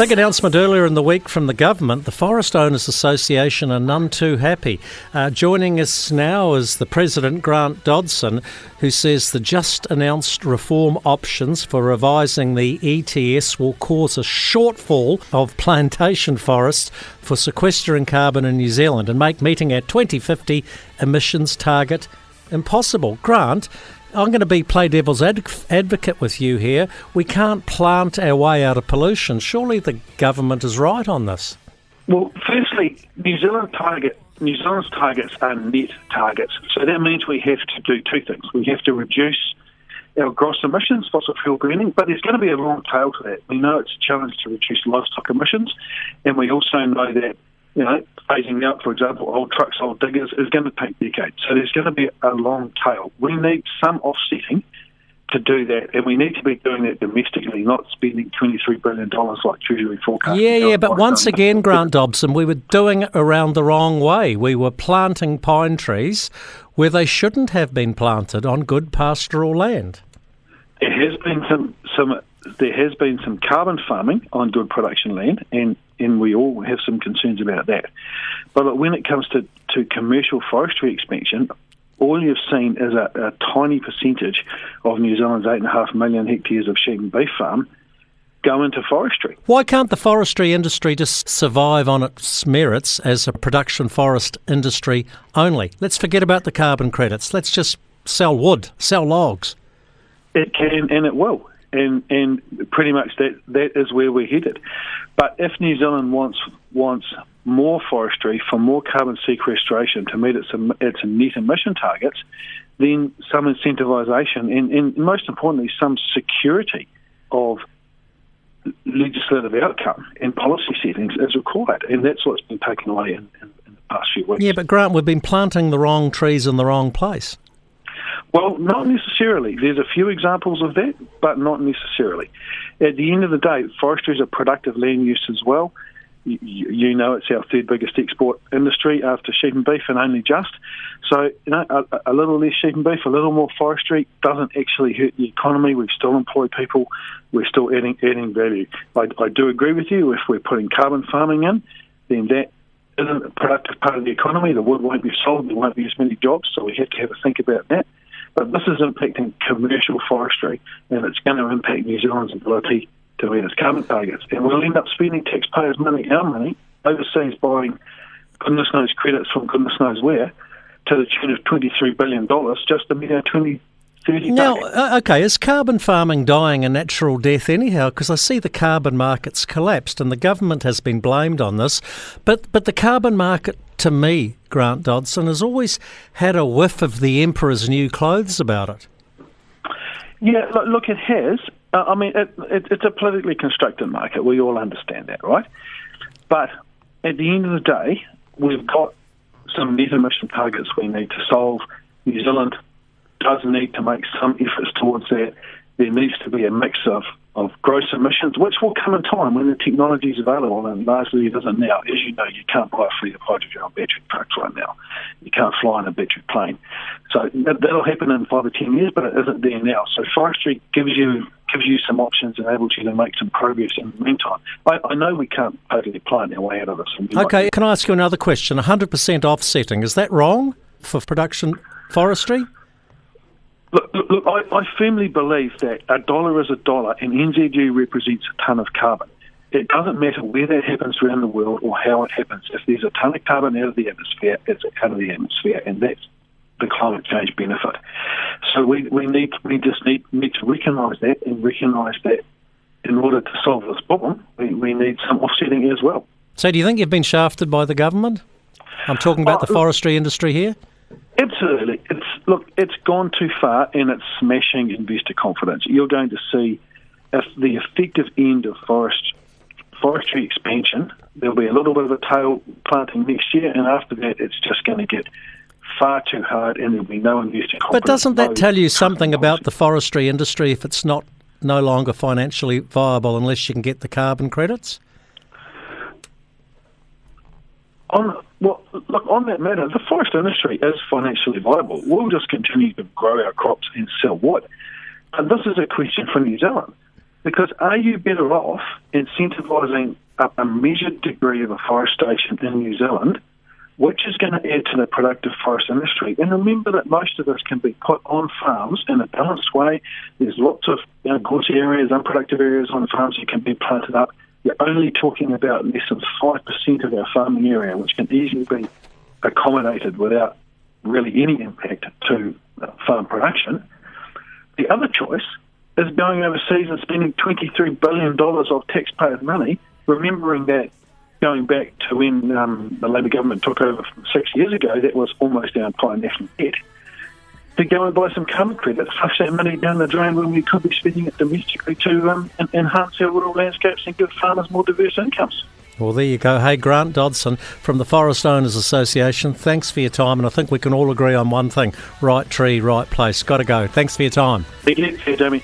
Big announcement earlier in the week from the government. The Forest Owners Association are none too happy. Uh, joining us now is the president, Grant Dodson, who says the just announced reform options for revising the ETS will cause a shortfall of plantation forests for sequestering carbon in New Zealand and make meeting our 2050 emissions target impossible. Grant, I'm going to be play devil's ad- advocate with you here. We can't plant our way out of pollution. Surely the government is right on this. Well, firstly, New Zealand target New Zealand's targets are net targets, so that means we have to do two things. We have to reduce our gross emissions, fossil fuel burning, but there's going to be a long tail to that. We know it's a challenge to reduce livestock emissions, and we also know that you know, phasing out, for example, old trucks, old diggers, is going to take decades. So there's going to be a long tail. We need some offsetting to do that, and we need to be doing that domestically, not spending $23 billion like Treasury forecast. Yeah, yeah, but once again, Grant Dodson, we were doing it around the wrong way. We were planting pine trees where they shouldn't have been planted on good pastoral land. There has been some, some there has been some carbon farming on good production land, and and we all have some concerns about that. But when it comes to, to commercial forestry expansion, all you've seen is a, a tiny percentage of New Zealand's 8.5 million hectares of sheep and beef farm go into forestry. Why can't the forestry industry just survive on its merits as a production forest industry only? Let's forget about the carbon credits. Let's just sell wood, sell logs. It can and it will and and pretty much that that is where we're headed. But if New Zealand wants wants more forestry for more carbon sequestration to meet its its net emission targets, then some incentivisation and, and most importantly some security of legislative outcome and policy settings is required, and that's what's been taken away in, in, in the past few weeks. Yeah, but Grant, we've been planting the wrong trees in the wrong place. Well, not necessarily. There's a few examples of that, but not necessarily. At the end of the day, forestry is a productive land use as well. You, know, it's our third biggest export industry after sheep and beef, and only just. So, you know, a, a little less sheep and beef, a little more forestry doesn't actually hurt the economy. We still employ people. We're still adding adding value. I, I do agree with you. If we're putting carbon farming in, then that isn't a productive part of the economy. The wood won't be sold. There won't be as many jobs. So we have to have a think about that. But this is impacting commercial forestry, and it's going to impact New Zealand's ability to meet its carbon targets. And we'll end up spending taxpayers' money, our money, overseas buying goodness knows credits from goodness knows where, to the tune of $23 billion just to meet our 20 now, uh, okay, is carbon farming dying a natural death anyhow? Because I see the carbon market's collapsed, and the government has been blamed on this. But but the carbon market, to me, Grant Dodson, has always had a whiff of the emperor's new clothes about it. Yeah, look, it has. Uh, I mean, it, it, it's a politically constructed market. We all understand that, right? But at the end of the day, we've got some net emission targets we need to solve. New Zealand does need to make some efforts towards that. There needs to be a mix of, of gross emissions, which will come in time when the technology is available, and largely it isn't now. As you know, you can't buy a fleet of hydrogen on battery trucks right now. You can't fly in a battery plane. So that, that'll happen in five or ten years, but it isn't there now. So forestry gives you gives you some options, and enables you to make some progress in the meantime. I, I know we can't totally plant our way out of this. Okay, can I ask you another question? 100% offsetting, is that wrong for production forestry? Look, look I, I, firmly believe that a dollar is a dollar, and NZU represents a ton of carbon. It doesn't matter where that happens around the world or how it happens. If there's a ton of carbon out of the atmosphere, it's out of the atmosphere, and that's the climate change benefit. So we, we need we just need need to recognise that and recognise that in order to solve this problem, we, we need some offsetting as well. So, do you think you've been shafted by the government? I'm talking about uh, the forestry industry here. Absolutely. Look, it's gone too far and it's smashing investor confidence. You're going to see if the effective end of forest forestry expansion, there'll be a little bit of a tail planting next year, and after that, it's just going to get far too hard, and there'll be no investor confidence. But doesn't that no tell you something about the forestry industry if it's not no longer financially viable unless you can get the carbon credits? On well, look on that matter, the forest industry is financially viable. We'll just continue to grow our crops and sell wood. And this is a question for New Zealand. Because are you better off incentivising a, a measured degree of afforestation in New Zealand, which is going to add to the productive forest industry? And remember that most of this can be put on farms in a balanced way. There's lots of you know, areas, unproductive areas on farms that can be planted up. You're only talking about less than 5% of our farming area, which can easily be accommodated without really any impact to farm production. The other choice is going overseas and spending $23 billion of taxpayers' money, remembering that going back to when um, the Labor government took over six years ago, that was almost our entire national debt, to go and buy some carbon credits, flush that money down the drain when we could be spending it domestically to um, enhance our rural landscapes and give farmers more diverse incomes. Well, there you go. Hey, Grant Dodson from the Forest Owners Association, thanks for your time. And I think we can all agree on one thing right tree, right place. Got to go. Thanks for your time. Thank you, Jamie.